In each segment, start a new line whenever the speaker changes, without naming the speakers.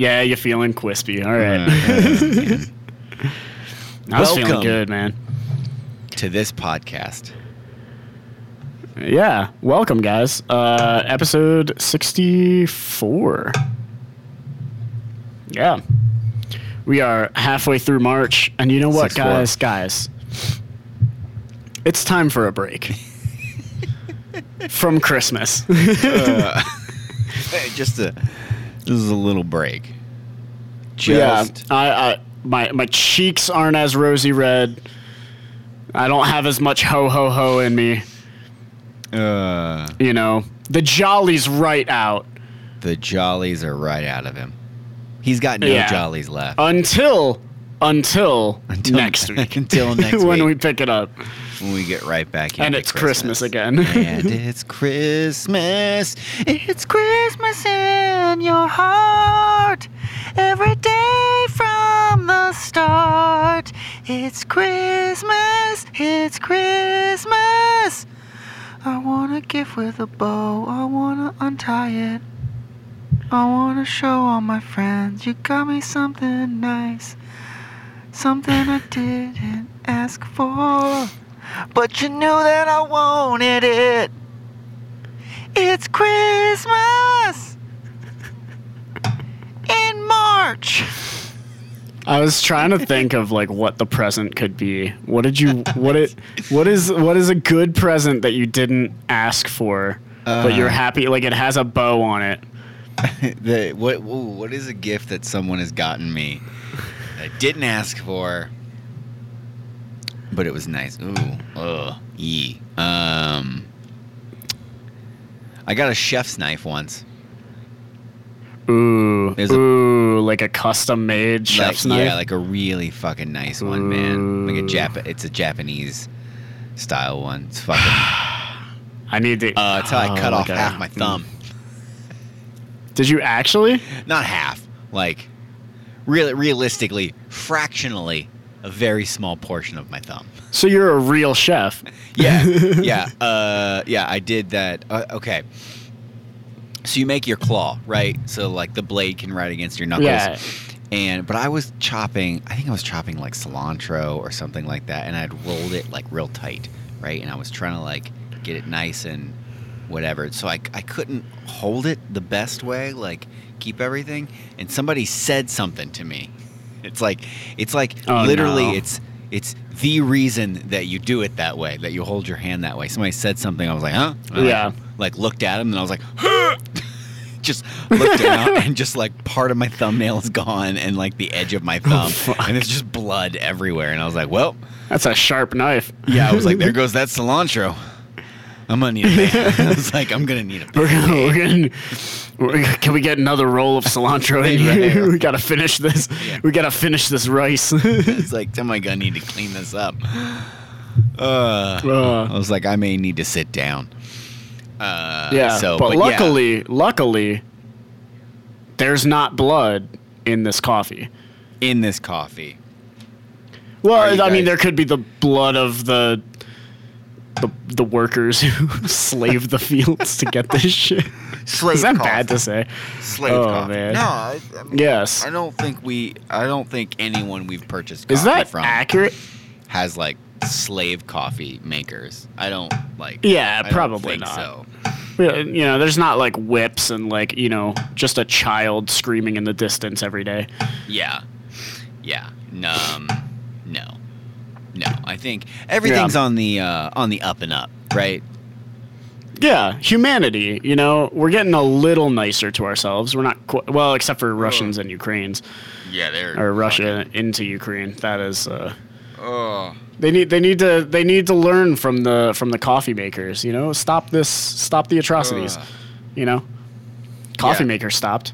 Yeah, you're feeling crispy. All right.
Uh,
I was feeling good, man.
to this podcast.
Yeah, welcome, guys. Uh, episode 64. Yeah. We are halfway through March, and you know what,
64.
guys? Guys, it's time for a break from Christmas.
Hey, just a this is a little break.
yeah, I, I, my my cheeks aren't as rosy red. I don't have as much ho ho ho in me.
uh,
You know, the jollies right out
the jollies are right out of him. He's got no
Yeah.
jollies left.
until until,
Until-
next week.
until next week.
when
week.
we pick it up.
When we get right back into
And it's Christmas again.
and it's Christmas. It's Christmas in your heart. Every day from the start. It's Christmas. It's Christmas. I want a gift with a bow. I want to untie it. I want to show all my friends you got me something nice. Something I didn't ask for. But you knew that I wanted it. It's Christmas in March.
I was trying to think of like what the present could be. What did you what it what is what is a good present that you didn't ask for but you're
Uh.
happy like it has a bow on it.
the what ooh, what is a gift that someone has gotten me that I didn't ask for, but it was nice. Ooh, ugh, yee. Um, I got a chef's knife once.
Ooh.
There's a-
ooh, like a custom made
Like,
chef's knife.
Yeah, like a really fucking nice one, man. Like a Jap. It's a Japanese style one. It's fucking.
I need to
Uh, until I
oh,
cut off
like a-
half my thumb.
Did you actually?
Not half. Like, really, realistically, fractionally, a very small portion of my thumb.
So you're a real chef.
Yeah, yeah, uh, yeah. I did that. Uh, okay. So you make your claw, right? So like the blade can ride against your knuckles.
Yeah.
And but I was chopping. I think I was chopping like cilantro or something like that, and I'd rolled it like real tight, right? And I was trying to like get it nice and whatever. So I I couldn't hold it the best way, like keep everything. And somebody said something to me. It's like it's like
Oh,
literally
no.
it's it's the reason that you do it that way, that you hold your hand that way. Somebody said something, I was like, huh? And
Yeah.
Like, like, looked at him and I was like, huh? just looked down and just like part of my thumbnail is gone and like the edge of my oh, thumb.
Oh,
and it's just blood everywhere. And I was like, well,
That's a sharp knife.
yeah, I was like, there goes that cilantro. I'm gonna need a band. I was like, I'm gonna need a
We're gonna, we're gonna, we're, can we get another roll of cilantro in here? we gotta finish this.
Yeah.
We gotta finish this rice.
It's like, am I gonna need to clean this up. Uh,
Uh.
I was like, I may need to sit down. Uh,
yeah,
So,
but,
yeah.
luckily, luckily, there's not blood in this coffee.
in this coffee.
Well, I mean, there could be the blood of the the, the workers who slaved the fields to get this shit.
Slave
Is that
coffee.
bad to say?
Slave
Oh,
coffee.
man.
No, I, I mean,
Yes.
I don't think we. I don't think anyone we've purchased coffee
Is that
from
accurate?
has like slave coffee makers. I don't like.
Yeah,
I
probably not.
So
You know, there's not like whips and like you know just a child screaming in the distance every day.
yeah, yeah. No, um, no, no. I think everything's on the uh, on the up and up, right?
Yeah, humanity. You know, we're getting a little nicer to ourselves. We're not qu- well, except for Russians and Ukrainians,
Yeah, they're
or Russia into Ukraine. That is. Uh,
Oh,
They need they need to they need to learn from the from the coffee makers. You know, stop this, stop the atrocities. You know, coffee
Yeah.
maker stopped.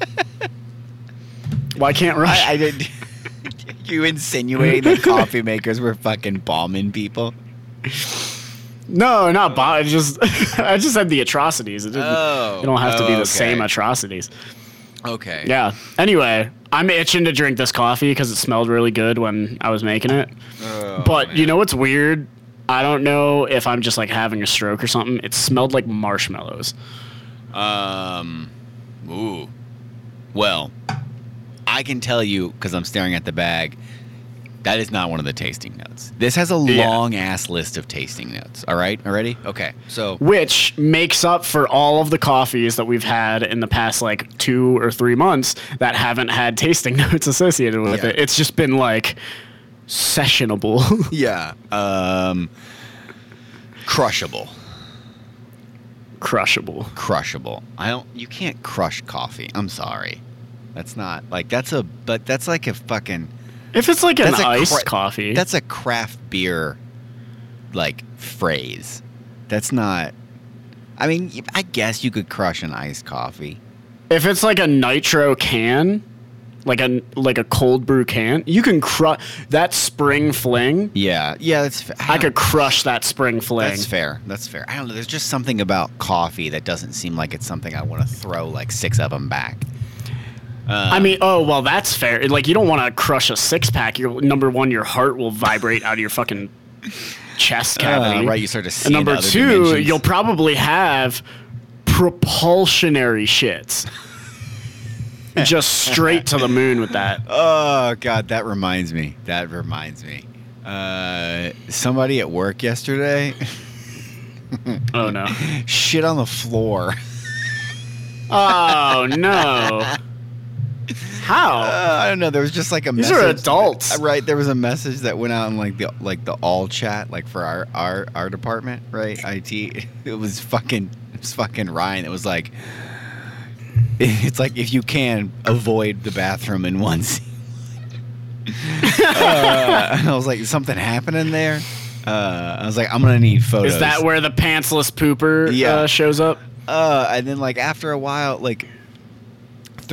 Why can't Russia?
I, I did. you insinuating that coffee makers were fucking bombing people?
no, not bo- I just I just said the atrocities. It, didn't-
Oh,
it don't have to be
okay.
the same atrocities.
Okay.
Yeah. Anyway, I'm itching to drink this coffee because it smelled really good when I was making it.
Oh,
but you know what's weird? I don't know if I'm just like having a stroke or something. It smelled like marshmallows.
Um. Ooh. Well, I can tell you because I'm staring at the bag. That is not one of the tasting notes. This has a
Yeah.
long ass list of tasting notes. All right, already? Okay, so
which makes up for all of the coffees that we've had in the past like two or three months that haven't had tasting notes associated with
Yeah.
it. It's just been like sessionable.
yeah, um, crushable,
Crushable.
crushable. I don't. You can't crush coffee. I'm sorry. That's not like that's a but that's like a fucking
If it's like an iced
cra-
coffee.
that's a craft beer like phrase. That's not. I mean, I guess you could crush an iced coffee.
if it's like a nitro can, like a like a cold brew can, you can crush that spring fling.
Yeah, yeah, that's. fa-
I
don't-
could crush that spring fling.
That's fair. That's fair. I don't know. There's just something about coffee that doesn't seem like it's something I want to throw like six of them back.
I mean, oh well, that's fair. Like you don't want to crush a six pack. Your number one, your heart will vibrate out of your fucking chest cavity.
Uh, right, you start to see.
And number two,
dimensions.
you'll probably have propulsionary shits. Just straight to the moon with that.
Oh God, that reminds me. That reminds me. Uh, somebody at work yesterday
Oh no.
shit on the floor.
Oh no. How?
Uh, I don't know. There was just like a
These
message.
are adults.
Uh, right? There was a message that went out in like the like the all chat, like for our our our department, right? IT. It was fucking it was fucking Ryan. It was like it's like if you can avoid the bathroom in one scene. uh, and I was like, something happening there. Uh, I was like, I'm gonna need photos.
Is that where the pantsless pooper
Yeah.
uh, shows up?
Uh, and then like after a while, like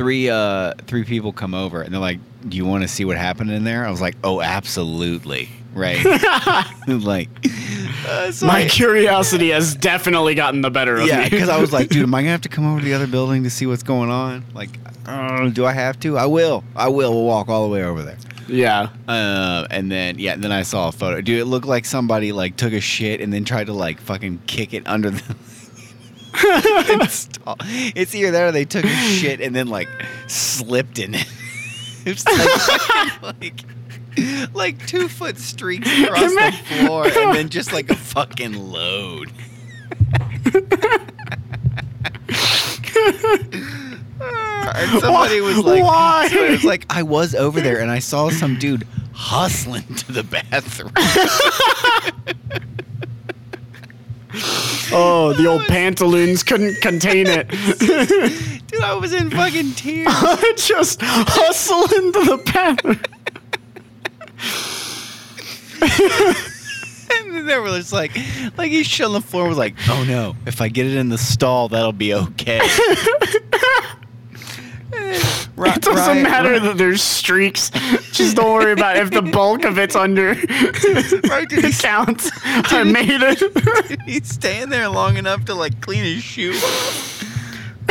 three uh three people come over and they're like, "Do you want to see what happened in there?" I was like, "Oh, absolutely." Right. like uh, so
My
I-
curiosity has definitely gotten the better of
yeah,
me.
because I was like, dude, am I gonna have to come over to the other building to see what's going on? Like, uh, do I have to? I will. I will. We'll walk all the way over there.
yeah.
Uh, and then yeah, and then I saw a photo. Dude, it looked like somebody like took a shit and then tried to like fucking kick it under the. It's either that or they took a shit and then like slipped in it. It's like, like like two foot streaks across the floor and then just like a fucking load. and somebody was like,
Why?
so it was like I was over there and I saw some dude hustling to the bathroom.
Oh, the old pantaloons couldn't contain it.
Dude, I was in fucking tears.
Just hustle into the bathroom.
And they were just like, like he shit on the floor was like, oh no, if I get it in the stall, that'll be okay. Ri-
It doesn't
Ryan-
matter
Ryan-
that there's streaks. Just don't worry about it. if the bulk of it's under
Right, did he-
it counts. I made it.
He's staying there long enough to like clean his shoe.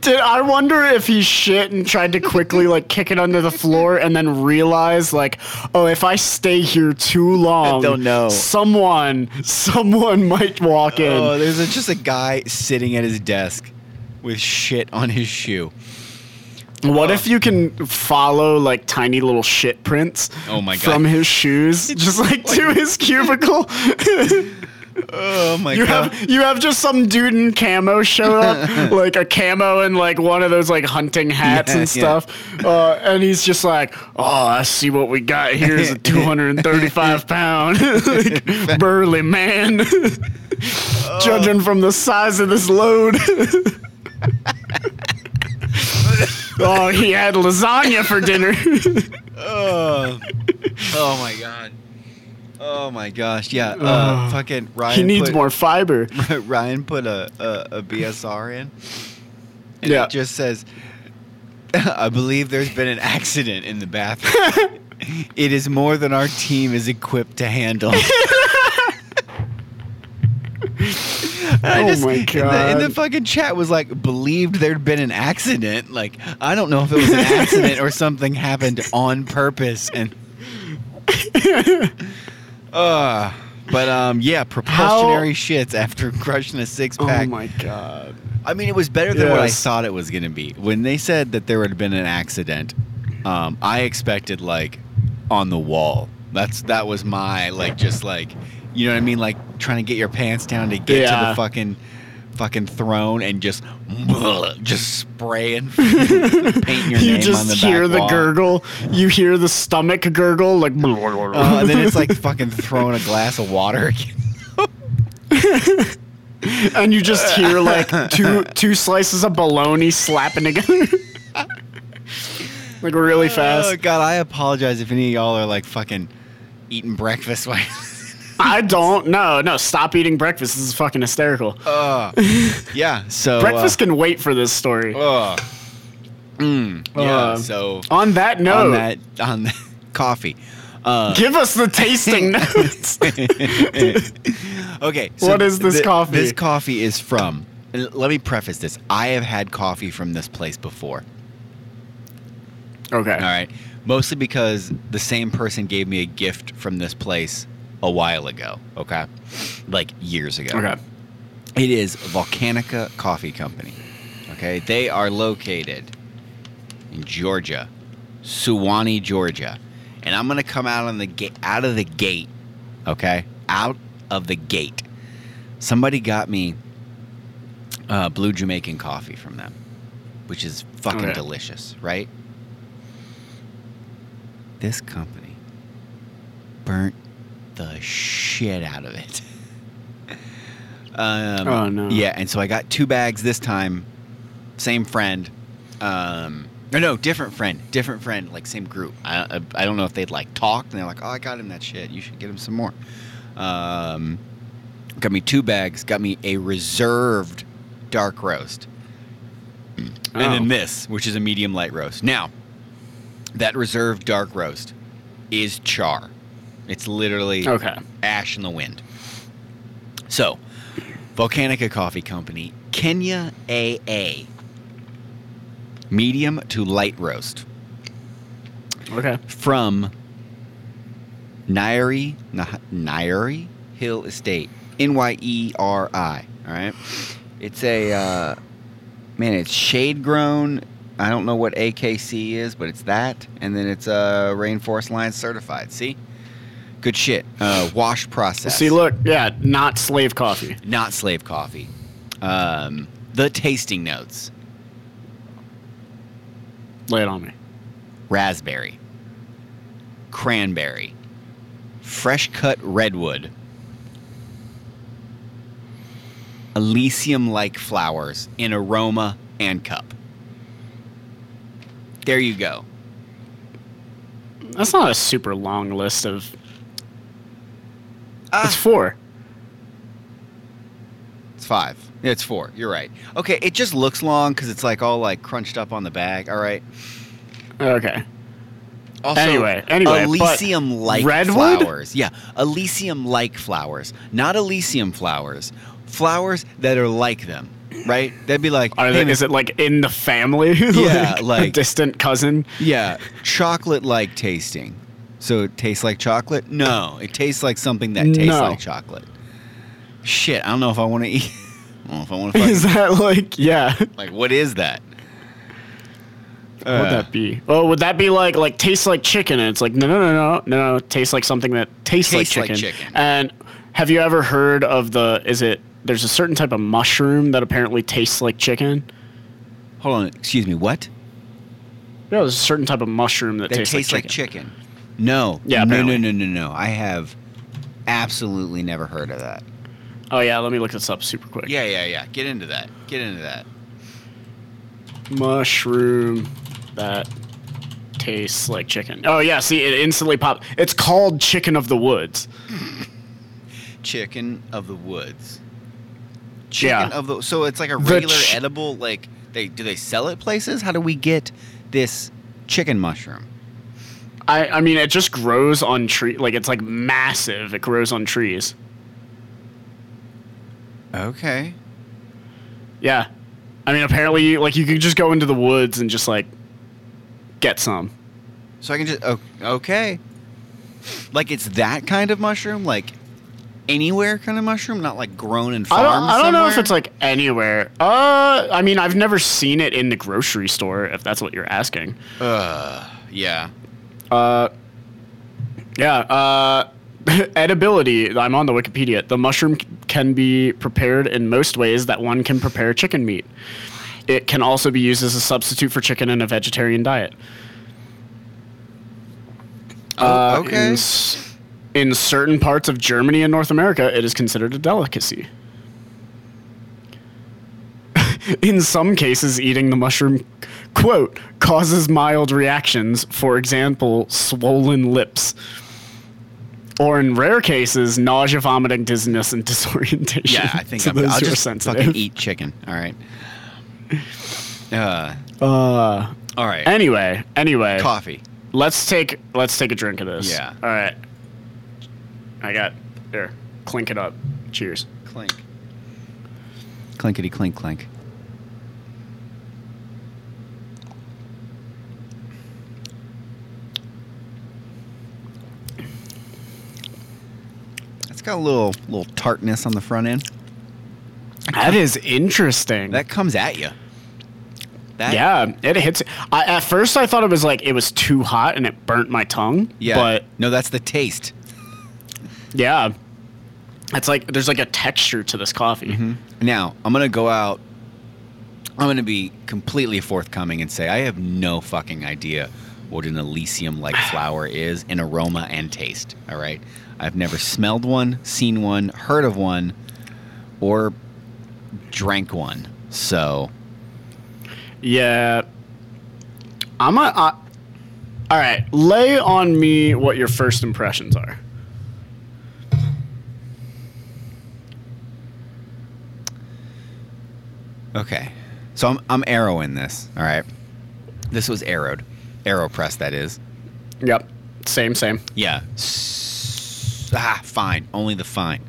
Did I wonder if he shit and tried to quickly like kick it under the floor and then realize like, oh, if I stay here too long,
They'll know.
Someone, someone might walk in.
Oh, there's a, just a guy sitting at his desk with shit on his shoe.
What if you can follow like tiny little shit prints
Oh my God.
from his shoes, just like to his cubicle?
Oh my
you
god.
have you have just some dude in camo show up, like a camo and like one of those like hunting hats
Yeah,
and
yeah.
stuff, uh, and he's just like, "Oh, I see what we got here is a 235 pound like, burly man." Judging from the size of this load. oh, he had lasagna for dinner.
Oh. oh my god. Oh my gosh. Yeah. Uh,
Ugh.
fucking Ryan.
he needs
put,
more fiber.
Ryan put a, a, a BSR in. And
Yeah.
it just says, I believe there's been an accident in the bathroom. it is more than our team is equipped to handle. I
Oh my
in the, in the fucking chat was like, believed there'd been an accident. Like, I don't know if it was an accident or something happened on purpose. And, uh, but um, yeah, propulsionary shits after crushing a six pack.
Oh my god.
I mean, it was better than what I thought it was going to be. When they said that there would have been an accident, um, I expected like on the wall. That's that was my like just like you know what I mean, like trying to get your pants down to get to the fucking fucking throne and just just spraying paint your
you
name
just
on the
hear the
wall.
gurgle. You hear the stomach gurgle, like.
Uh, and then it's like fucking throwing a glass of water.
and you just hear like two two slices of bologna slapping together, like really fast Oh
god, I apologize if any of y'all are like fucking eating breakfast while
I don't. No, no. Stop eating breakfast. This is fucking hysterical.
Uh, yeah. So
breakfast can wait for this story.
Uh, uh, mm, yeah.
Uh,
so
on that note,
on that on that coffee. Uh,
give us the tasting notes.
okay.
What is this coffee?
This coffee is from. Let me preface this. I have had coffee from this place before.
okay.
All right. Mostly because the same person gave me a gift from this place a while ago. Okay. Like years ago.
Okay.
It is Volcanica Coffee Company. Okay, they are located in Georgia, Suwanee, Georgia, and I'm gonna come out on the gate, out of the gate. Okay, out of the gate. Somebody got me uh, blue Jamaican coffee from them, which is fucking
Okay.
delicious, right? This company burnt the shit out of it. Um,
Oh, no.
Yeah, and so I got two bags this time. Same friend. Um, no, no, different friend. Different friend, like same group. I, I, I don't know if they'd like talked and they're like, oh, I got him that shit. You should get him some more. Um, got me two bags. Got me a reserved dark roast. And then
Oh.
this, which is a medium light roast. Now, that reserved dark roast is char. It's literally
Okay.
ash in the wind. So, Volcanica Coffee Company, Kenya AA, medium to light roast
Okay.
from Nyeri, Nah- Nyeri Hill Estate, N Y E R I. All right, it's a uh, man. It's shade grown. I don't know what AKC is, but it's that, and then it's uh, Rainforest Alliance certified. See, good shit. Uh, wash process.
See, look, yeah, not slave coffee.
not slave coffee. Um, the tasting notes:
Lay it on me.
raspberry, cranberry, fresh cut redwood, Elysium like flowers in aroma and cup. There you go.
That's not a super long list of.
Ah,
It's four.
it's five. Yeah, it's four. You're right. Okay, it just looks long because it's like all like crunched up on the bag. All right.
Okay.
Also,
Anyway, anyway, but
Elysium like
redwood?
flowers. Yeah, Elysium like flowers, not Elysium flowers. Flowers that are like them, right? That'd be like,
Are
hey,
they, is it like in the family?
Yeah,
a
like-
distant cousin.
yeah, chocolate like tasting. So it tastes like chocolate? No, it tastes like something that tastes
No.
like chocolate. Shit, I don't know if I want to eat. I don't know if I want to.
Is that like yeah?
like, what is that?
what would that be? Oh, would that be like like tastes like chicken? And it's like no no no no no no tastes like something that tastes,
Tastes
like,
like
chicken.
chicken.
And have you ever heard of the? Is it? There's a certain type of mushroom that apparently tastes like chicken.
Hold on, excuse me. What?
Yeah, there's a certain type of mushroom that,
That
tastes,
tastes
like
like
chicken.
chicken. No.
Yeah,
No, no, no, no, no. I have absolutely never heard of that.
Oh yeah, let me look this up super quick.
Yeah, yeah, yeah. Get into that. Get into that.
mushroom that tastes like chicken. Oh yeah, see it instantly popped. It's called chicken of the woods.
Chicken of the woods.
Yeah.
Of the so it's like a regular
ch-
edible like they do they sell it places? How do we get this chicken mushroom?
I I mean it just grows on tree like it's like massive. It grows on trees.
Okay.
Yeah. I mean apparently like you could just go into the woods and just like get some.
So I can just oh, okay. Like it's that kind of mushroom like anywhere kind of mushroom, not like grown in
I
farms.
don't, I don't know if it's like anywhere. Uh, I mean, I've never seen it in the grocery store. If that's what you're asking.
Uh, yeah.
Uh, yeah. Uh, edibility. I'm on the Wikipedia. The mushroom can be prepared in most ways that one can prepare chicken meat. It can also be used as a substitute for chicken in a vegetarian diet. Uh,
Oh, okay.
In, in certain parts of Germany and North America, it is considered a delicacy. in some cases, eating the mushroom, quote, causes mild reactions, for example, swollen lips. Or in rare cases, nausea, vomiting, dizziness, and disorientation.
Yeah, I think I'm, I'll just
sensitive.
fucking eat chicken. All right. Uh,
Uh,
all right.
anyway, anyway,
Coffee.
let's take let's take a drink of this.
Yeah.
All right. I got here. Clink it up. Cheers.
Clink. Clinkety clink clink. Got a little little tartness on the front end.
That is interesting.
That comes at you. That,
yeah, it hits. I, at first, I thought it was like it was too hot and it burnt my tongue.
Yeah.
But
no, that's the taste.
yeah, it's like there's like a texture to this coffee.
Mm-hmm. Now, I'm going to go out. I'm going to be completely forthcoming and say I have no fucking idea what an Elysium like flower is in aroma and taste. All right. I've never smelled one, seen one, heard of one, or drank one. So,
Yeah. I'm a. Uh, all right, lay on me what your first impressions are.
okay. So I'm, I'm arrowing this. All right. This was arrowed. Aeropress, that is.
Yep. Same, same.
Yeah. S- ah, fine. Only the fine.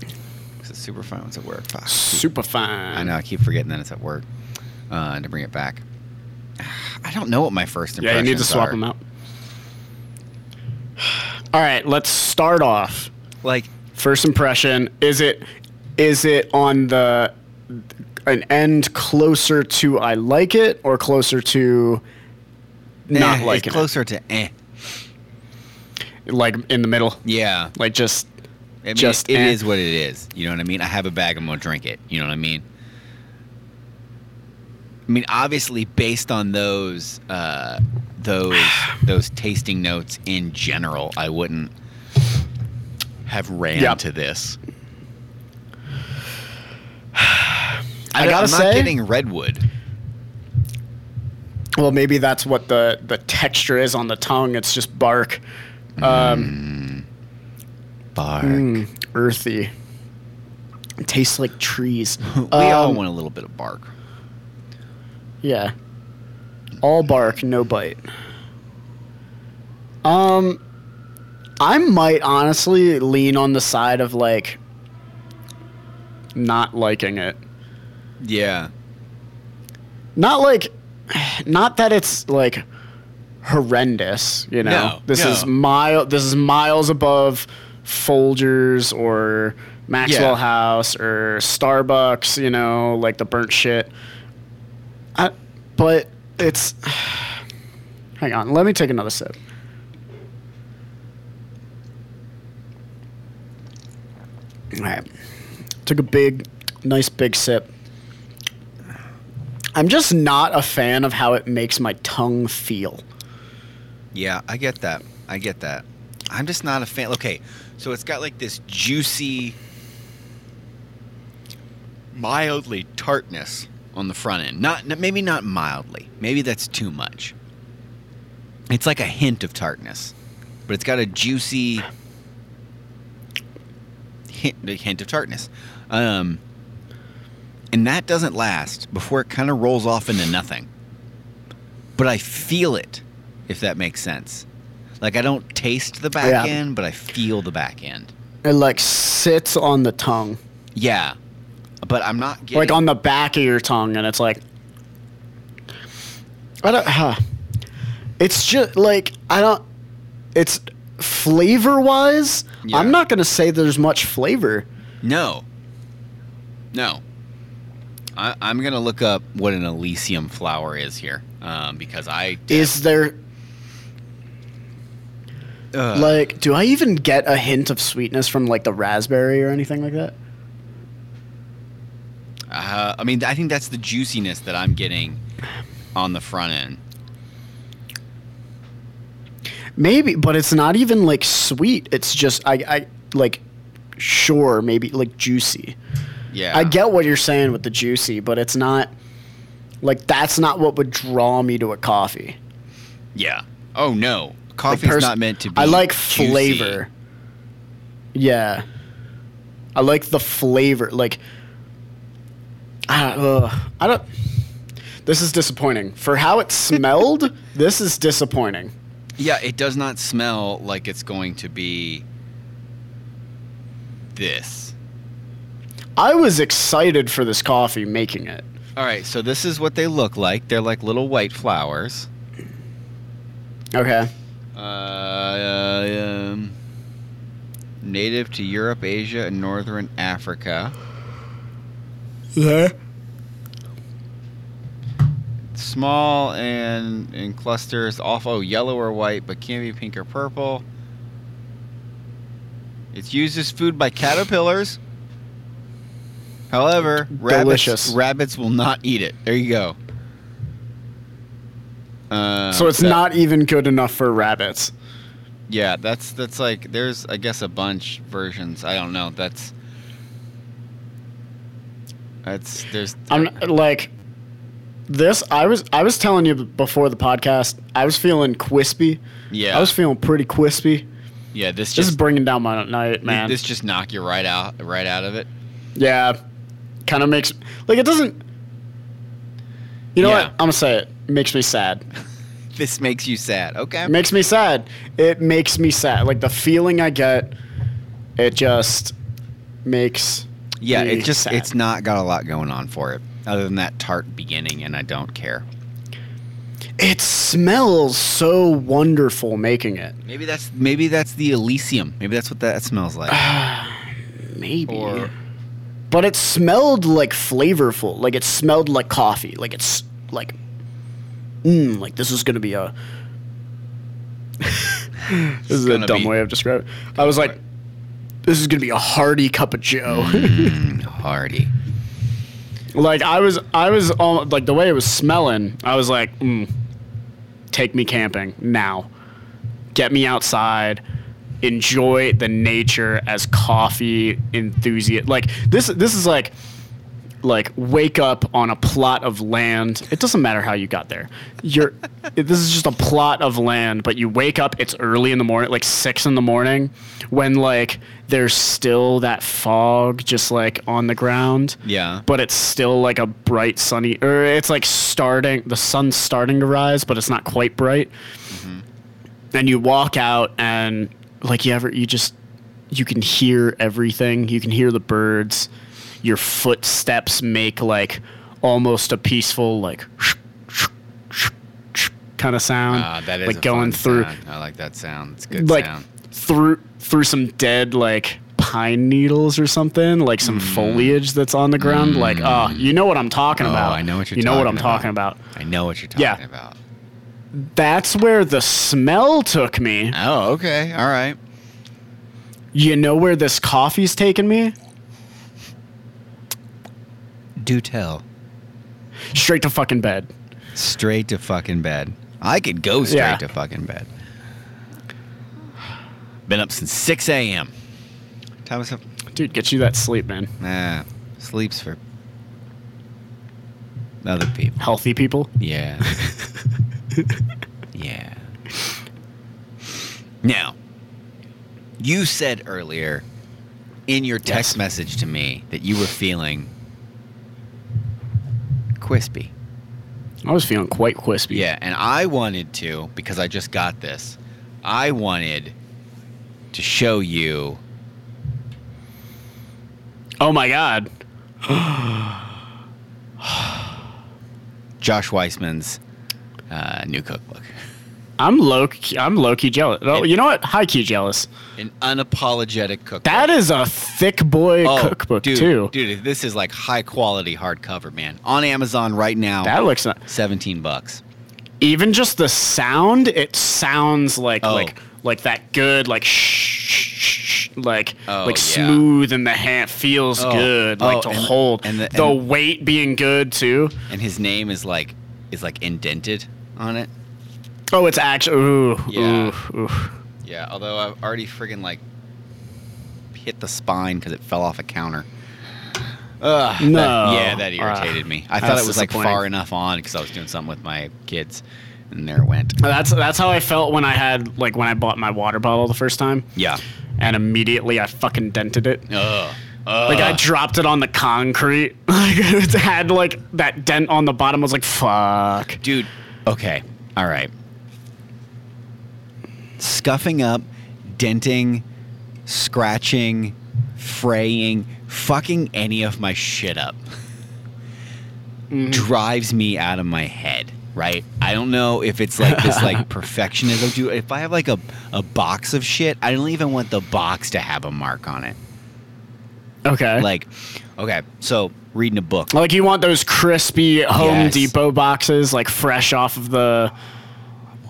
It super fine? What's it work? Fuck.
Super fine.
I know. I keep forgetting that it's at work. Uh, to bring it back. I don't know what my first
Yeah,
impressions
you need to swap
are.
them out. All right, let's start off.
Like,
First impression is it is it on the an end closer to I like it or closer to not
eh,
liking
it's closer to eh.
Like in the middle.
Yeah.
Like just
I mean,
Just
it
eh.
is what it is. You know what I mean? I have a bag. I'm gonna drink it. You know what I mean? I mean, obviously, based on those uh, those those tasting notes in general, I wouldn't have ran
Yep.
to this.
I
I
gotta
am
say-
not getting redwood.
well maybe that's what the the texture is on the tongue. It's just bark. Um
Bark.
mm, earthy. It tastes like trees.
we all
Um,
want a little bit of bark.
Yeah. All bark, no bite. Um I might honestly lean on the side of like not liking it.
Yeah.
Not like not that it's like horrendous, you know.
No,
this is mile this is miles above Folgers or Maxwell
Yeah.
House or Starbucks, you know, like the burnt shit. I, but it's Hang on, let me take another sip. All right. Took a big nice big sip. I'm just not a fan of how it makes my tongue feel.
Yeah, I get that. I get that. I'm just not a fan. Okay, so it's got like this juicy, mildly tartness on the front end. Not maybe not mildly. Maybe that's too much. It's like a hint of tartness, but it's got a juicy hint, hint of tartness. Um, and that doesn't last before it kind of rolls off into nothing. But I feel it, if that makes sense. Like I don't taste the back
Yeah.
end, but I feel the back end.
It like sits on the tongue,
Yeah, but I'm not getting
like on the back of your tongue, and it's like, I don't. Huh. It's just like I don't. It's flavor wise,
Yeah.
I'm not gonna say there's much flavor.
No. No. I, I'm gonna look up what an Elysium flower is here, um, because I
Is there
uh,
like do I even get a hint of sweetness from like the raspberry or anything like that?
uh, I mean, I think that's the juiciness that I'm getting on the front end.
Maybe, but it's not even like sweet. It's just I I like sure maybe like juicy.
Yeah,
I get what you're saying with the juicy, but it's not like that's not what would draw me to a coffee.
Yeah. Oh no,
Like,
coffee's
pers-
not meant to be.
I like
juicy.
flavor. Yeah. I like the flavor. Like, I, ugh, I don't. This is disappointing. For how it smelled, this is disappointing.
Yeah, it does not smell like it's going to be this.
I was excited for this coffee making it.
All right, so this is what they look like. They're like little white flowers.
Okay.
Uh, um, native to Europe, Asia, and northern Africa.
Yeah.
Small and in clusters, off oh yellow or white, but can be pink or purple. It's used as food by caterpillars. However,
Delicious.
rabbits rabbits will not eat it. There you go. Uh,
So it's
that-
not even good enough for rabbits.
Yeah, that's that's like there's I guess a bunch versions. I don't know. That's that's there's
I'm like this. I was I was telling you before the podcast. I was feeling crispy.
yeah
I was feeling pretty crispy.
yeah this
This
just
is bringing down my night, man.
this just knock you right out right out of it.
Yeah, kind of makes like it doesn't. You know
Yeah.
what? I'm gonna say it. Makes me sad.
This makes you sad. Okay.
It makes me sad. It makes me sad. Like the feeling I get, it just makes.
Yeah, it just
sad.
it's not got a lot going on for it other than that tart beginning, and I don't care.
It smells so wonderful making it.
Maybe that's maybe that's the Elysium. Maybe that's what that smells like.
Maybe.
Or-
but it smelled like flavorful. Like it smelled like coffee. Like it's like, mm, like this is gonna be a. this is a dumb way of describing. it. I was like, this is gonna be a hearty cup of Joe.
Mm, Hardy.
like I was, I was all, like the way it was smelling. I was like, mm, take me camping now. Get me outside. Enjoy the nature as coffee enthusiast. Like this, this is like, like wake up on a plot of land. It doesn't matter how you got there. You're, this is just a plot of land, but you wake up. It's early in the morning, like six in the morning, when like there's still that fog just like on the ground
Yeah.
but it's still like a bright sunny or it's like starting the sun's starting to rise but it's not quite bright mm-hmm. and you walk out and like you ever you just you can hear everything you can hear the birds your footsteps make like almost a peaceful like kind of sound
Ah, that is
like going through
sound. I like that sound. It's good
like
sound.
through through some dead like pine needles or something, like some foliage that's on the ground. Like, oh, you know what I'm talking
Mm. Oh,
about.
I know what you're
You know what I'm
talking
talking about.
I know what you're talking
Yeah.
about.
That's where the smell took me.
Oh, okay. All right.
You know where this coffee's taken me?
Do tell.
Straight to fucking bed.
Straight to fucking bed. I could go straight
Yeah.
to fucking bed. Been up since 6 a.m. Up.
Dude, get you that sleep, man.
Nah, sleeps for other people.
Healthy people.
Yeah. yeah. Now, you said earlier in your text
Yes.
message to me that you were feeling crispy.
I was feeling quite crispy.
Yeah, and I wanted to because I just got this. I wanted to show you
Oh my god.
Josh Weissman's uh, new cookbook.
I'm low. Key, I'm low key jealous. Oh, you know what? High key jealous.
An unapologetic cookbook.
That is a thick boy
Oh,
cookbook
dude,
too.
Dude, this is like high quality hardcover, man. On Amazon right now.
That looks ni-
17 bucks.
even just the sound. It sounds like
Oh.
like like that good like shh, shh, shh, like
Oh,
like
yeah.
smooth in the hand. Feels
Oh,
good. Like
oh,
to
and-
hold.
and the-
the
and-
weight being good too.
And his name is like is like indented on it.
Oh, it's actually. Ooh,
Yeah.
ooh, ooh.
Yeah, although I've already friggin' like hit the spine because it fell off a counter. Ugh, that-
No.
yeah, that irritated
Uh,
me. I thought it was like far enough on because I was doing something with my kids, and there it went.
That's that's how I felt when I had like when I bought my water bottle the first time,
Yeah.
and immediately I fucking dented it.
Ugh.
Like I dropped it on the concrete. Like it had like that dent on the bottom. I was like, fuck.
Dude, okay. All right. Scuffing up, denting, scratching, fraying, fucking any of my shit up mm-hmm. drives me out of my head, right? I don't know if it's like this like perfectionism. Dude, if I have like a, a box of shit, I don't even want the box to have a mark on it.
Okay. Like,
Like, okay, so reading a book.
like you want those crispy Home
Yes.
Depot boxes, like fresh off of the,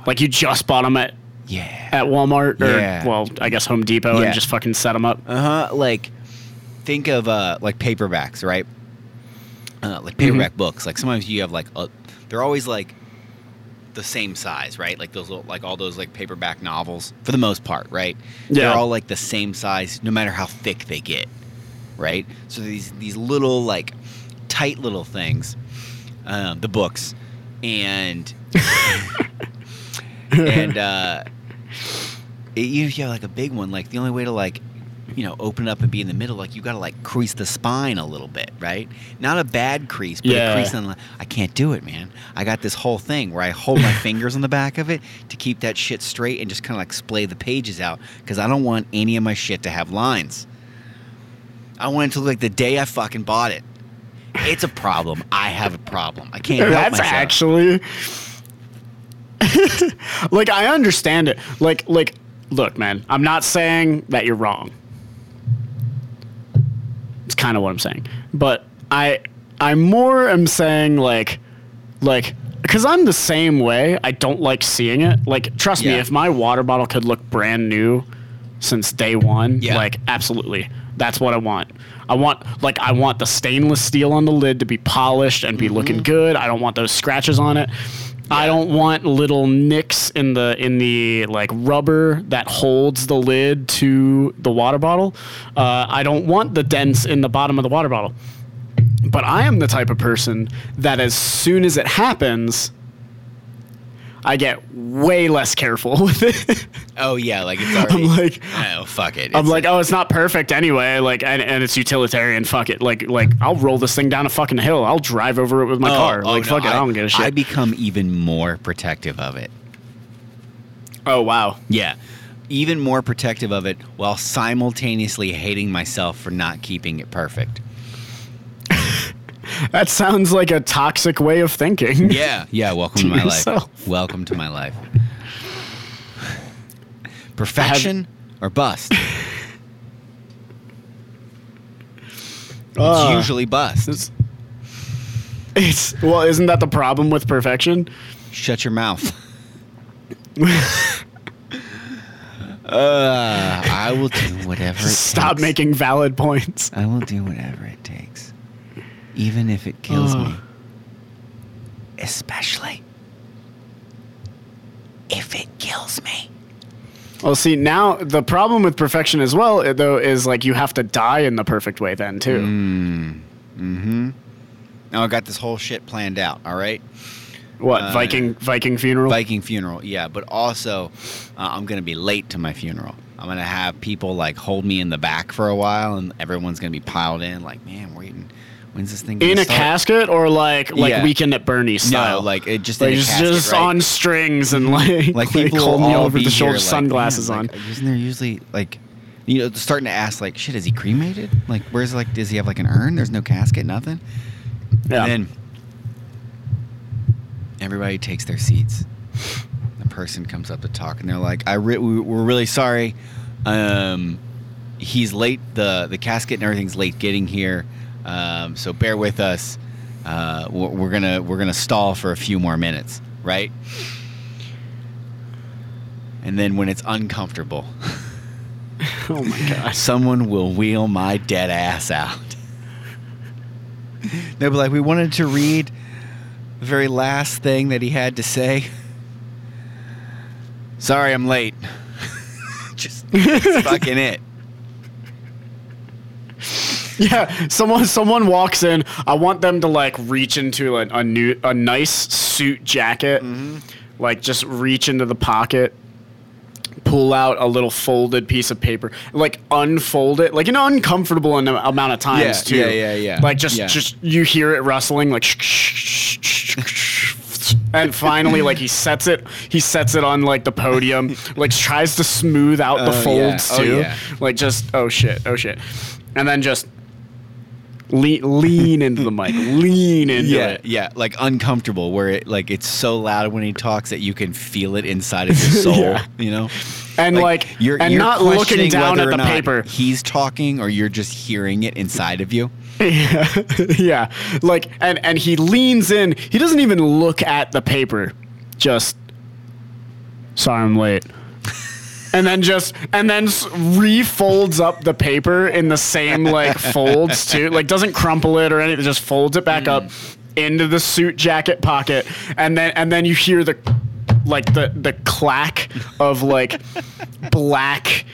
like you just bought them at
Yeah.
at Walmart or
Yeah.
well, I guess Home Depot,
Yeah.
and just fucking set them up.
Uh huh. Like, think of uh like paperbacks, right? Uh, like
Mm-hmm.
paperback books. Like sometimes you have like a, they're always like the same size, right? Like those little, like all those like paperback novels for the most part, right?
Yeah.
They're all like the same size, no matter how thick they get, right? So these these little like tight little things, um, the books, and and uh, it, you have like a big one. Like the only way to like, you know, open it up and be in the middle, like you got to like crease the spine a little bit, right? Not a bad crease, but
Yeah.
a crease. On the, I can't do it, man. I got this whole thing where I hold my fingers on the back of it to keep that shit straight and just kind of like splay the pages out because I don't want any of my shit to have lines. I want it to look like the day I fucking bought it. It's a problem. I have a problem. I can't
That's actually like I understand it. Like like look, man, I'm not saying that you're wrong. It's kind of what I'm saying. But I I more am saying like like cuz I'm the same way. I don't like seeing it. Like trust me, if my water bottle could look brand new since day 1,
Yeah.
like absolutely. That's what I want. I want like I want the stainless steel on the lid to be polished and be mm-hmm. looking good. I don't want those scratches on it. I don't want little nicks in the in the like rubber that holds the lid to the water bottle. Uh, I don't want the dents in the bottom of the water bottle. But I am the type of person that as soon as it happens, I get way less careful with it.
Oh yeah, like it's already.
I'm like,
oh fuck it.
I'm
It's
like, oh, it's not perfect anyway. Like, and, and it's utilitarian. Fuck it. Like, like I'll roll this thing down a fucking hill. I'll drive over it with my
oh,
car.
oh,
like,
no,
fuck it. I don't give a shit.
I become even more protective of it.
oh wow.
Yeah. Even more protective of it while simultaneously hating myself for not keeping it perfect.
That sounds like a toxic way of thinking.
Yeah. Yeah. Welcome to, my
yourself.
life. Welcome to my life. Perfection or bust? It's
Uh,
usually bust.
It's, it's well, isn't that the problem with perfection?
Shut your mouth. uh, I will do whatever it
Stop
takes.
making valid points.
I will do whatever it takes, even if it kills me. Especially if it kills me.
Well, see, now the problem with perfection as well, uh, though, is like you have to die in the perfect way then too.
Mm-hmm. Now I got this whole shit planned out. All right,
What
Uh,
Viking Viking funeral?
Viking funeral. Yeah, but also uh, I'm gonna be late to my funeral. I'm gonna have people like hold me in the back for a while, and everyone's gonna be piled in. Like, man, waiting. When's this thing?
in a
start?
casket or like like
Yeah.
Weekend at Bernie's style?
No, like it just
like
in a
just,
casket,
just
right?
on strings and like
like people will
holding you over the shoulder,
here, like,
sunglasses
man,
on.
like, isn't there usually like, you know, starting to ask like, shit, is he cremated? Like, where's like, does he have like an urn? There's no casket, nothing.
yeah.
And then everybody takes their seats. The person comes up to talk, and they're like, "I re- we- we're really sorry. Um, he's late. the The casket and everything's late getting here. Um, so bear with us. Uh, we're, gonna we're gonna stall for a few more minutes, right? And then when it's uncomfortable,
Oh my god.
someone will wheel my dead ass out. They'll be like, "We wanted to read the very last thing that he had to say. Sorry, I'm late. Just that's fucking it.
Yeah, someone someone walks in. I want them to like reach into a, a new a nice suit jacket, mm-hmm. like just reach into the pocket, pull out a little folded piece of paper, like unfold it, like an uncomfortable an amount of times
Yeah,
too.
yeah, yeah, yeah.
Like just
Yeah.
just you hear it rustling, like. And finally, like he sets it, he sets it on like the podium, like tries to smooth out the
Oh, yeah.
folds
Oh,
too,
yeah.
like just oh shit, oh shit, and then just lean, lean into the mic, lean into
Yeah,
it.
yeah, like uncomfortable, where it like it's so loud when he talks that you can feel it inside of your soul.
Yeah.
You know,
And like, you're and not looking down at the paper.
He's talking, or you're just hearing it inside of you.
Yeah, yeah. Like, and and he leans in. He doesn't even look at the paper. Just, sorry, I'm late. And then just and then refolds up the paper in the same like folds too. Like doesn't crumple it or anything. Just folds it back up mm. into the suit jacket pocket. And then and then you hear the like the the clack of like black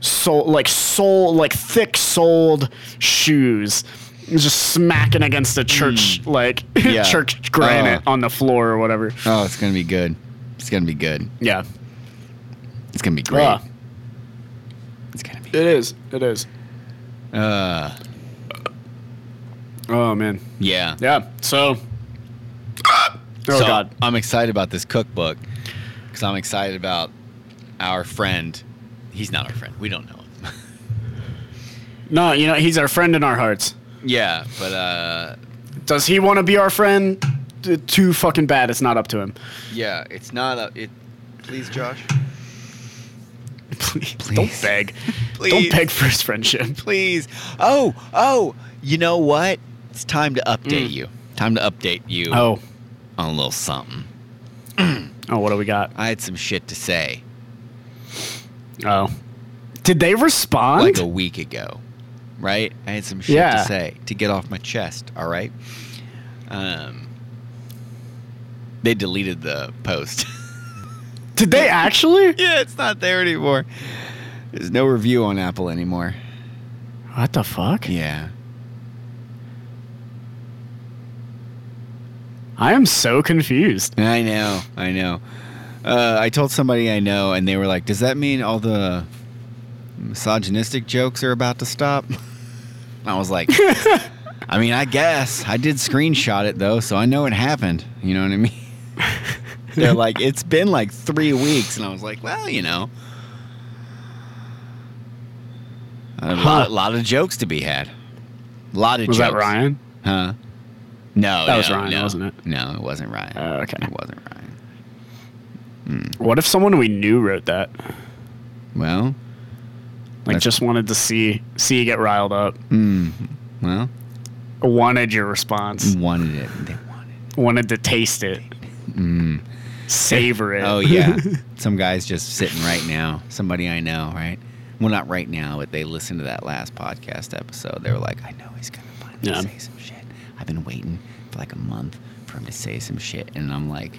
sole like sole like thick soled shoes just smacking against the church mm. like
Yeah.
church granite
Oh.
on the floor or whatever
Oh, it's gonna be good. It's gonna be good.
yeah
It's gonna be great.
Ah,
It's gonna be.
it is it is
Uh,
oh man
yeah.
yeah so oh
so
god
I'm excited about this cookbook because I'm excited about our friend. He's not our friend. We don't know him.
no you know he's our friend in our hearts
yeah, but uh,
does he want to be our friend too fucking bad it's not up to him
yeah, it's not a. It. Please, Josh.
Please,
Please.
don't beg
Please.
don't beg for his friendship
Please. Oh, oh. You know what? It's time to update
Mm.
you. Time to update you
oh
on a little something.
oh what do we got
I had some shit to say
oh did they respond
like a week ago, right? I had some shit
Yeah.
to say to get off my chest. All right. Um. They deleted the post.
did they actually
yeah, it's not there anymore. There's no review on Apple anymore.
what the fuck
Yeah.
I am so confused.
I know. I know. Uh, I told somebody I know, and they were like, "Does that mean all the misogynistic jokes are about to stop?" I was like, "I mean, I guess I did screenshot it though, so I know it happened. You know what I mean?" They're like, "It's been like three weeks," and I was like, "Well, you know." A
Huh.
lot, lot of jokes to be had. A lot of
Was
jokes.
that Ryan?
Huh? No,
That was Ryan,
no.
wasn't it?
No, it wasn't Ryan.
Oh, okay.
It wasn't Ryan.
What if someone we knew wrote that?
Well,
Like just wanted to see see you get riled up.
mm, well,
Wanted your response.
wanted it. They wanted.
Wanted to taste it.
Mm.
Savor it.
Oh yeah, some guys just sitting right now. Somebody I know, right? Well, not right now, but they listened to that last podcast episode. They were like, "I know he's gonna finally
Yeah.
say some shit. I've been waiting for like a month for him to say some shit." And I'm like,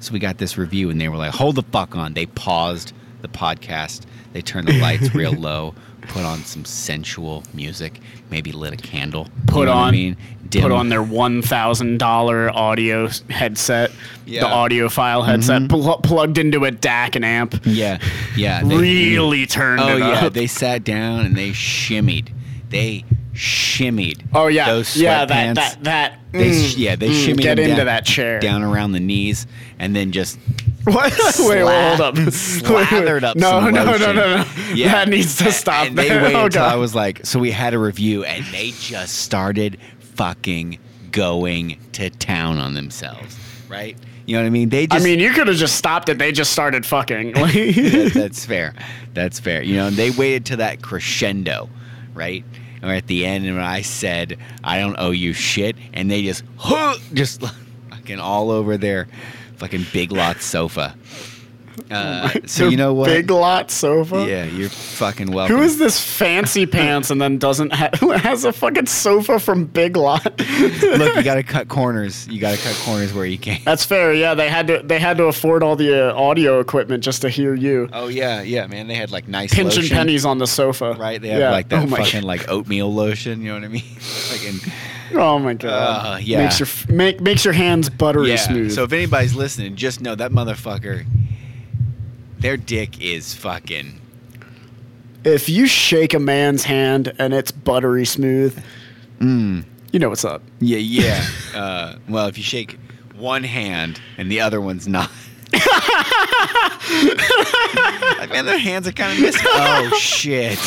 "So we got this review," and they were like, "Hold the fuck on!" They paused the podcast. They turned the lights real low, put on some sensual music, maybe lit a candle. You
Put
know
on
I mean,
put on their one thousand dollar audio headset,
Yeah.
the audiophile headset,
Mhm.
pl- plugged into a DAC and amp.
Yeah, yeah. they-
really turned
Oh yeah,
up.
they sat down and they shimmied. They shimmied.
oh yeah,
those
yeah. That that that.
They
mm,
sh- yeah, they
mm,
shimmied
Get into
down-
that chair.
down around the knees, and then just
What? wait, wait, hold up.
Slathered up
No, no, no, no, no.
Yeah.
That needs to stop.
And they waited
oh,
till I was like, so we had a review, and they just started fucking going to town on themselves, right? You know what I mean? They Just, I
mean, you could have just stopped it. They just started fucking.
that- that's fair. That's fair. You know, they waited to that crescendo, right? Or at the end, and when I said I don't owe you shit, and they just just fucking all over their fucking big lot sofa. Uh, so you know what?
Big lot sofa.
yeah, you're fucking welcome.
Who is this fancy pants and then doesn't ha- has a fucking sofa from Big Lot?
Look, you gotta cut corners. You gotta cut corners where you can.
That's fair. Yeah, they had to they had to afford all the uh, audio equipment just to hear you
Oh yeah, yeah, man. They had like nice
pinching
lotion,
pennies on the sofa.
right? They have
Yeah.
like that
oh my
fucking like oatmeal lotion. You know what I mean? fucking
Oh my god.
Uh, yeah.
Makes your f- make makes your hands buttery
yeah.
smooth.
So if anybody's listening, just know that motherfucker. Their dick is fucking.
if you shake a man's hand and it's buttery smooth,
Mm,
you know what's up.
yeah, yeah. uh, well, if you shake one hand and the other one's not. Like, man, their hands are kind of missing. Oh shit!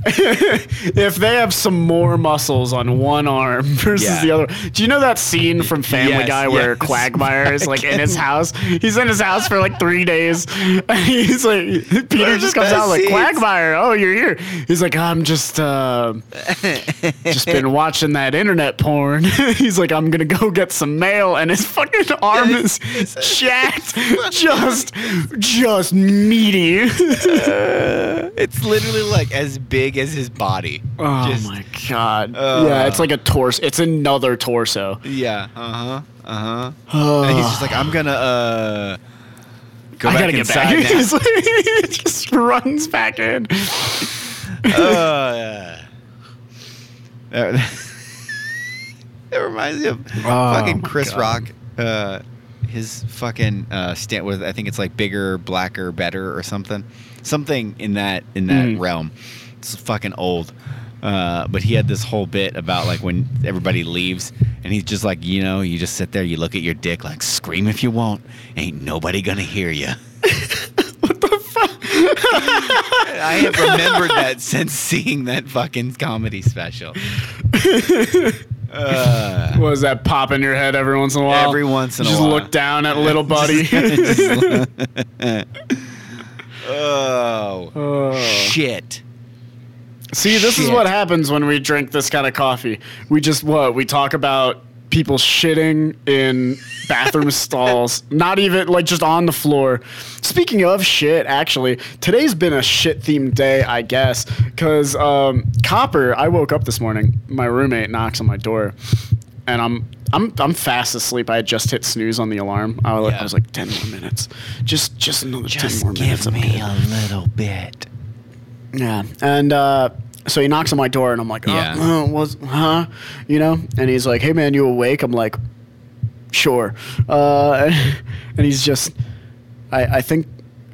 if they have some more muscles on one arm versus
Yeah.
the other. Do you know that scene from Family
Yes,
Guy where
yes.
Quagmire is like in his house? He's in his house for like three days. And he's like, Peter just comes out like. Quagmire, oh, you're here. He's like, I'm just, uh, just been watching that internet porn. he's like, I'm gonna go get some mail, and his fucking arm is jacked, just, just meaty.
It's literally like as big as his body.
Oh
Just-
my god!
Uh.
yeah, it's like a torso. It's another torso.
Yeah. Uh huh. Uh huh.
Oh,
And he's just like, I'm gonna uh. Go
I
back
gotta get
inside
back.
now.
He just runs back in.
uh, that, that reminds me of fucking Chris
God.
Rock. Uh, his fucking uh, stand with I think it's like bigger, blacker, better, or something, something in that in that
Mhm.
realm. It's fucking old. Uh, but he had this whole bit about like when everybody leaves, and he's just like, you know, you just sit there, you look at your dick, like scream if you want, ain't nobody gonna hear you.
What the fuck?
I have remembered that since seeing that fucking comedy special. Uh,
Was that pop in your head every once in a while?
Every once in a
just
while.
Just look down at little buddy.
oh,
Oh.
shit.
See, this is what happens when we drink this kind of coffee. We just what? We talk about people shitting in bathroom stalls, not even like just on the floor. Speaking of shit, actually, today's been a shit themed day, I guess, because um, Copper. I woke up this morning. My roommate knocks on my door, and I'm. I'm, I'm fast asleep. I had just hit snooze on the alarm. I was,
Yeah.
I was like, 10 more minutes. Just just another 10
Just
more minutes.
give me a little bit.
Yeah, and uh, so he knocks on my door, and I'm like, oh,
Yeah.
uh, was huh? You know? And he's like, hey man, you awake? I'm like, sure. Uh, and he's just, I, I think,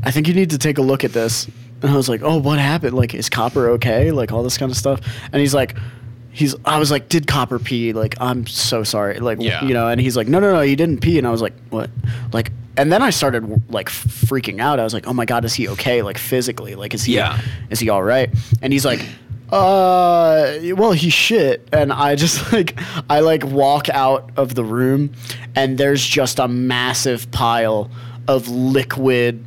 I think you need to take a look at this. And I was like, oh, what happened? Like, is Copper okay? Like all this kind of stuff. And he's like. He's. I was like, did Copper pee? Like, I'm so sorry. Like,
Yeah.
you know. And he's like, no, no, no, he didn't pee. And I was like, what? Like, and then I started like freaking out. I was like, oh my god, is he okay? Like physically? Like, is he?
Yeah.
is he all right? And he's like, uh, well, he shit. And I just like, I like walk out of the room, and there's just a massive pile of liquid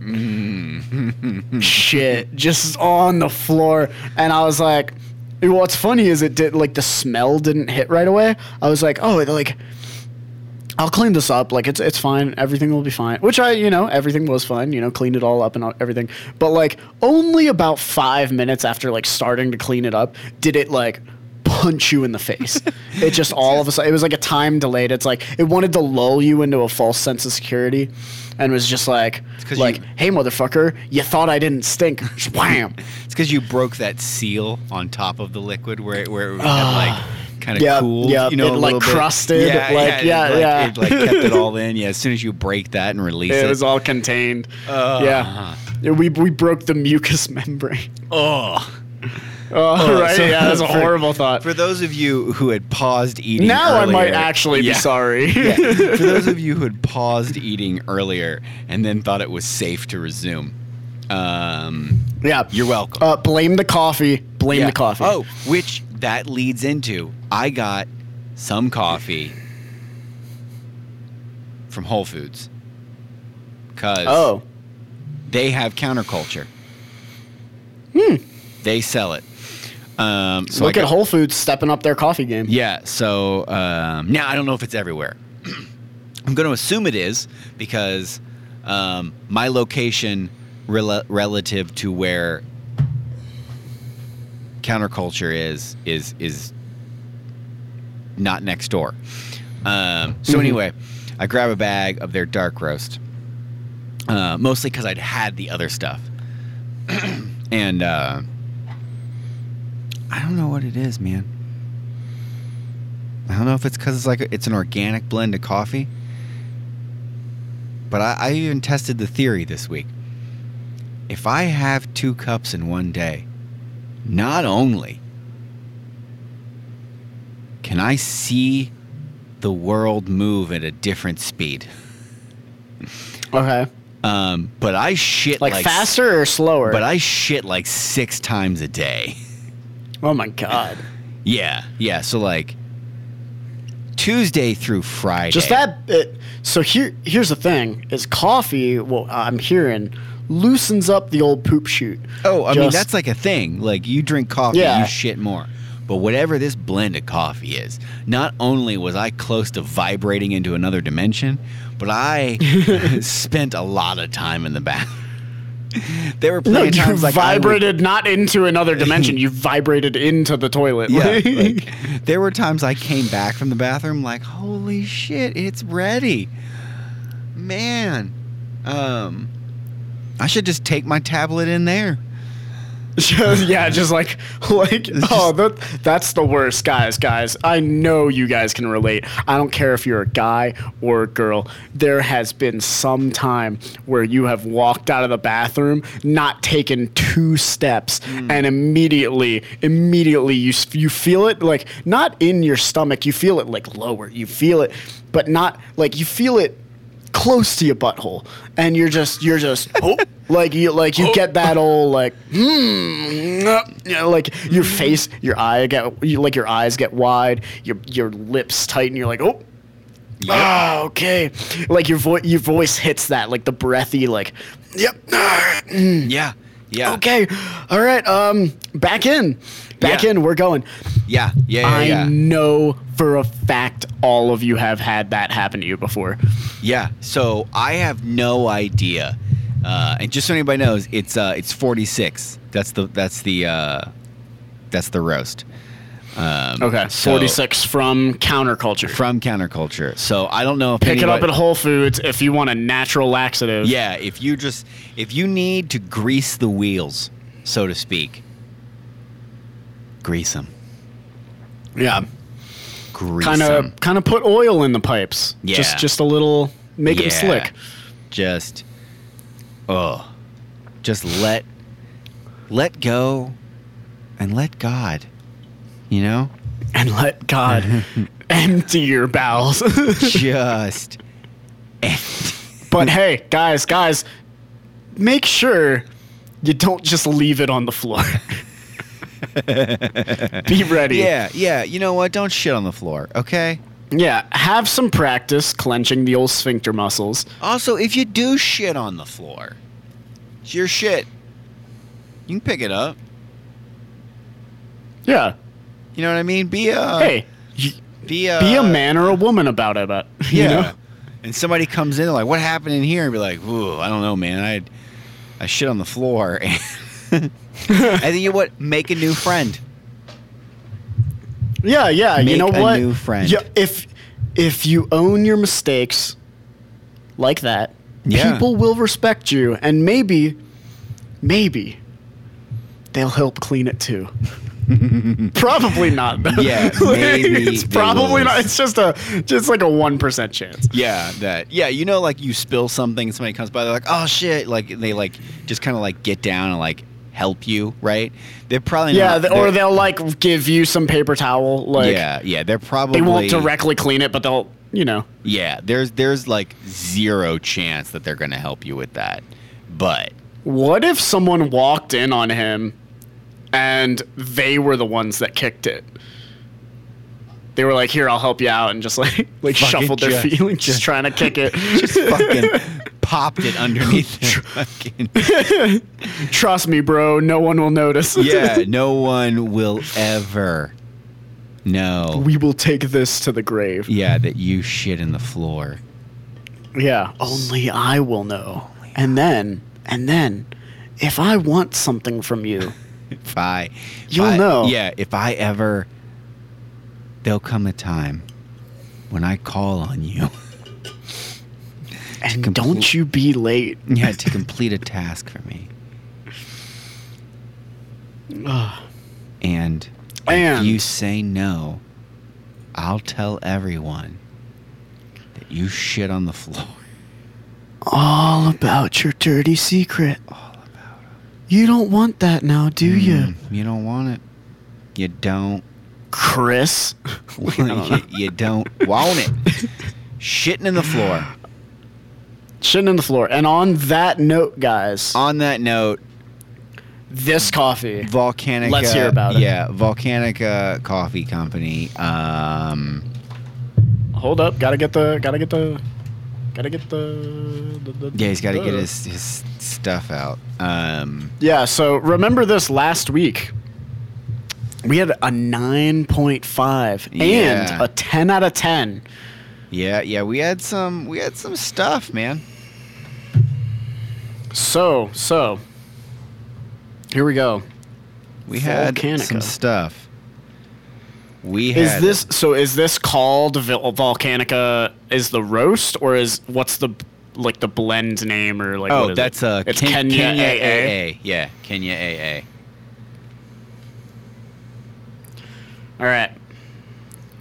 shit just on the floor. And I was like, what's funny is it did like the smell didn't hit right away. I was like, oh, like. I'll clean this up. Like it's it's fine. Everything will be fine. Which I, you know, everything was fine. You know, cleaned it all up and all- everything. But like only about five minutes after like starting to clean it up, did it like punch you in the face. it just all of a sudden. It was like a time delayed. It's like it wanted to lull you into a false sense of security, and was just like like,
you-
hey motherfucker, you thought I didn't stink? Wham.
It's because you broke that seal on top of the liquid where it, where it had like kind of
Yeah,
cooled.
yeah,
you know,
it, like,
bit.
crusted,
Yeah,
like,
it,
yeah,
like,
yeah.
It like kept it all in. Yeah, as soon as you break that and release it,
It was all contained.
Uh,
yeah. We, we broke the mucus membrane.
oh.
Oh, right.
so-
yeah, that's a
for-
horrible thought.
For those of you who had paused eating, earlier.
now I might actually
Yeah.
be sorry.
yeah. For those of you who had paused eating earlier and then thought it was safe to resume, um,
yeah.
you're welcome.
Uh, blame the coffee. Blame
Yeah.
the coffee.
Oh, which that leads into I got some coffee from Whole Foods. because
Oh.
they have counterculture. They sell it. Um, so
Look at Whole Foods stepping up their coffee game.
Yeah. So um, now I don't know if it's everywhere. I'm going to assume it is because um, my location rel- relative to where counterculture is is is not next door. Um, so
Mhm.
anyway, I grab a bag of their dark roast, uh, mostly because I'd had the other stuff, and uh, I don't know what it is, man. I don't know if it's because it's like a, it's an organic blend of coffee, but I, I even tested the theory this week. If I have two cups in one day, not only can I see the world move at a different speed,
Okay.
um, but I shit
Like,
like,
faster or slower?
But I shit like six times a day.
oh my god.
Yeah, yeah. So like Tuesday through Friday.
Just that. It, so here, here's the thing: is coffee. Well, I'm hearing loosens up the old poop chute.
Oh, I mean that's like a thing. Like you drink coffee,
Yeah.
you shit more. But whatever this blend of coffee is, not only was I close to vibrating into another dimension, but I spent a lot of time in the bathroom. there were
No,
plenty of
you
times like I would-
vibrated not into another dimension. you vibrated into the toilet.
Yeah, like, there were times I came back from the bathroom like, holy shit, it's ready, man. Um, I should just take my tablet in there.
Just- yeah, just like like oh that that's the worst, guys. Guys, I know you guys can relate. I don't care if you're a guy or a girl. There has been some time where you have walked out of the bathroom, not taken two steps, hmm. and immediately, immediately you you feel it like not in your stomach. You feel it like lower. You feel it, but not like you feel it close to your butthole, and you're just you're just oh, like you like you get that old like hmm, uh, you know, like your face, your eye get you, like your eyes get wide, your your lips tighten. You're like oh. Ah, okay. Like your voice, your voice hits that, like the breathy, like, yep. mm,
Yeah, yeah,
Okay, all right. Um, back in, back
Yeah.
in. We're going.
yeah, yeah, yeah,
I
yeah.
know for a fact all of you have had that happen to you before.
Yeah. So I have no idea. Uh, and just so anybody knows, it's uh, it's 46. That's the that's the uh, that's the roast. Um,
Okay,
so-
46 from Counterculture.
from counterculture. So I don't know if
Pick it up at Whole Foods if you want a natural laxative.
Yeah, if you just if you need to grease the wheels, so to speak, grease them.
yeah.
Grease
Kind of, kind of put oil in the pipes.
Yeah.
Just, just a little, make
Yeah.
them slick.
Just, oh, just let let go, and let God. You know,
And let God empty your bowels.
just.
but hey, guys, guys, make sure you don't just leave it on the floor. Be ready.
Yeah, yeah. You know what? Don't shit on the floor, okay?
Yeah. Have some practice clenching the old sphincter muscles.
Also, if you do shit on the floor, it's your shit. You can pick it up.
Yeah.
You know what I mean? Be a
hey,
be a
be a man or a woman about it. But uh, you
Yeah.
know?
And somebody comes in like, "What happened in here?" And be like, "Ooh, I don't know, man. I I shit on the floor." and then you know what? Make a new friend.
Yeah, yeah. you know
a
what?
new friend.
Yeah, if if you own your mistakes like that,
Yeah.
people will respect you, and maybe, maybe they'll help clean it too. probably not. Though.
Yeah, maybe
it's probably not. It's just a just like a one percent chance.
Yeah, that. Yeah, you know, like you spill something, and somebody comes by, they're like, "Oh shit!" Like they like just kind of like get down and like help you, right? They're probably
Yeah,
not,
or they'll like give you some paper towel. Like
yeah, yeah. They're probably
they won't directly clean it, but they'll you know.
Yeah, there's there's like zero chance that they're gonna help you with that, but
What if someone walked in on him and they were the ones that kicked it? They were like, "Here, I'll help you out," and just like like
Fucking
shuffled their
just-
feelings, just trying to kick it.
just fucking popped it underneath.
Trust me, bro. No one will notice.
Yeah, no one will ever know.
we will take this to the grave.
Yeah, that you shit in the floor.
Yeah. Only I will know. And then, and then, if I want something from you,
If I,
You'll
I-
know.
Yeah, if I ever, there'll come a time when I call on you.
and
compl-
don't you be late.
yeah, to complete a task for me. And- if you say no, I'll tell everyone that you shit on the floor.
All about your dirty secret. All about it. You don't want that now, do you,
Mm, you don't want it. You don't.
Chris?
you, you don't want it. Shitting in the floor.
Shitting in the floor. And on that note, guys,
On that note,
this coffee.
Volcanica.
Let's hear about it.
Yeah, Volcanica Coffee Company. Um,
Hold up, gotta get the, gotta get the, gotta get the. the, the
yeah, he's got to get
the-
his, his stuff out. Um,
Yeah, so remember this last week. We had a 9.5
Yeah.
and a 10 out of 10.
yeah, yeah, we had some we had some stuff, man.
So, so, here we go.
We had
Volcanica.
some stuff. We
Is this so? Is this called Volcanica? Is the roast or is what's the like the blend name or like?
Oh, that's
it?
uh,
it's
Ken-
Kenya, AA.
AA. Yeah, Kenya AA.
All right.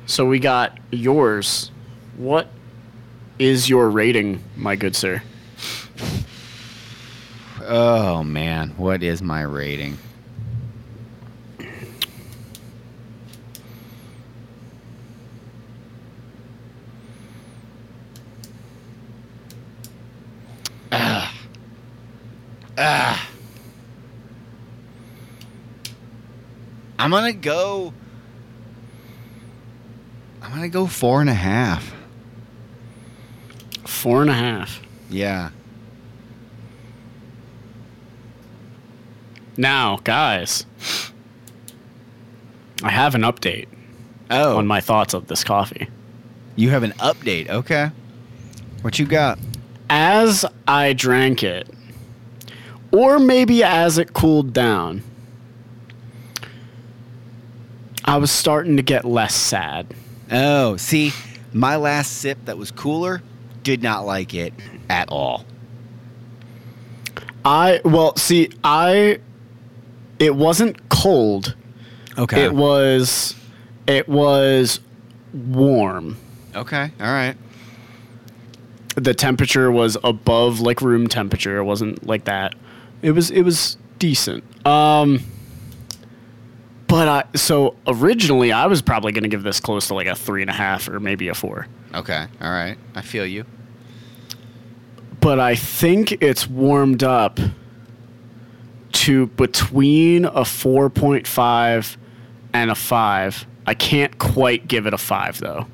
So we got yours. What is your rating, my good sir?
Oh man, what is my rating? Ah. Ah. I'm gonna go. I'm gonna go four and a half.
Four and a half.
Yeah.
Now, guys, I have an update
Oh,
on my thoughts of this coffee.
you have an update. Okay. What you got?
As I drank it, or maybe as it cooled down, I was starting to get less sad.
Oh, see, my last sip that was cooler did not like it at all.
I, well, see, I, it wasn't cold.
Okay.
It was, it was warm.
okay. All right.
the temperature was above like room temperature. It wasn't like that. It was it was decent. Um but I so originally I was probably gonna give this close to like a three and a half or maybe a four.
Okay. All right. I feel you.
But I think it's warmed up to between a four point five and a five. I can't quite give it a five though.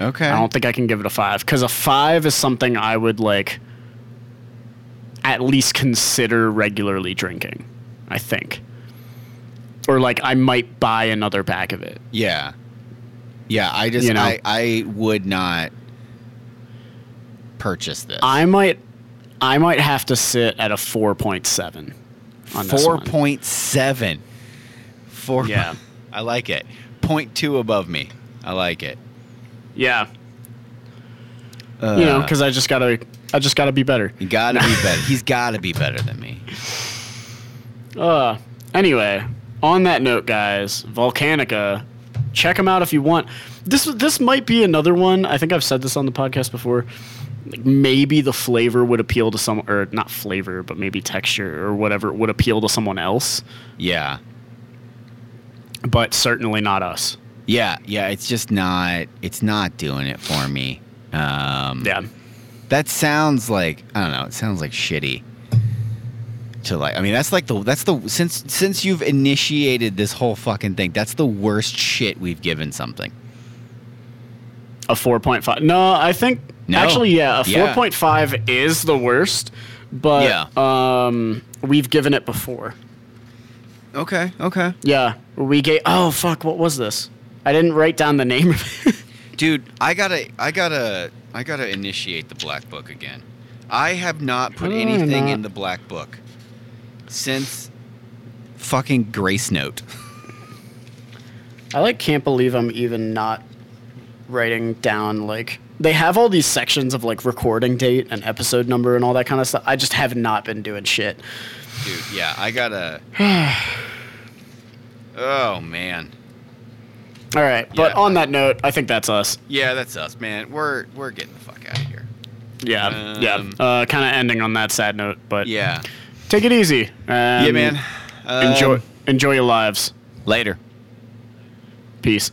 Okay.
I don't think I can give it a five because a five is something I would like at least consider regularly drinking. I think, or like I might buy another pack of it.
yeah. Yeah. I just
You know?
I I would not purchase this.
I might, I might have to sit at a four point seven. On this
four
one.
point seven. Four.
Yeah.
I like it. Point two above me. I like it.
Yeah,
Uh,
you know, because I just gotta, I just gotta be better.
you gotta be better. He's gotta be better than me.
Uh, anyway, on that note, guys, Volcanica, check them out if you want. This this might be another one. I think I've said this on the podcast before. Like, Maybe the flavor would appeal to some, or not flavor, but maybe texture or whatever would appeal to someone else,
Yeah.
but certainly not us.
Yeah, yeah, it's just not it's not doing it for me. Um
Yeah,
that sounds like I don't know, it sounds like shitty. To like I mean that's like the that's the since since you've initiated this whole fucking thing, that's the worst shit we've given something.
a four point five. No, I think
No.
Actually, yeah, a
Yeah.
4.5 is the worst, but
Yeah.
um, we've given it before.
Okay. Okay.
Yeah, we gave. Oh fuck, what was this? I didn't write down the name of it.
Dude, I gotta, I gotta, I gotta initiate the black book again. I have not put
Oh,
anything
not-
in the black book since fucking Grace Note.
I like can't believe I'm even not writing down like they have all these sections of like recording date and episode number and all that kind of stuff. I just have not been doing shit.
Dude, yeah, I gotta. oh man.
All right, but
Yeah.
on that note, I think that's us.
Yeah, that's us, man. We're we're getting the fuck out of here.
Yeah, yeah.
Um,
Uh, kind of ending on that sad note, but
Yeah.
Take it easy.
Yeah, man.
Enjoy
Um,
enjoy your lives.
later.
Peace.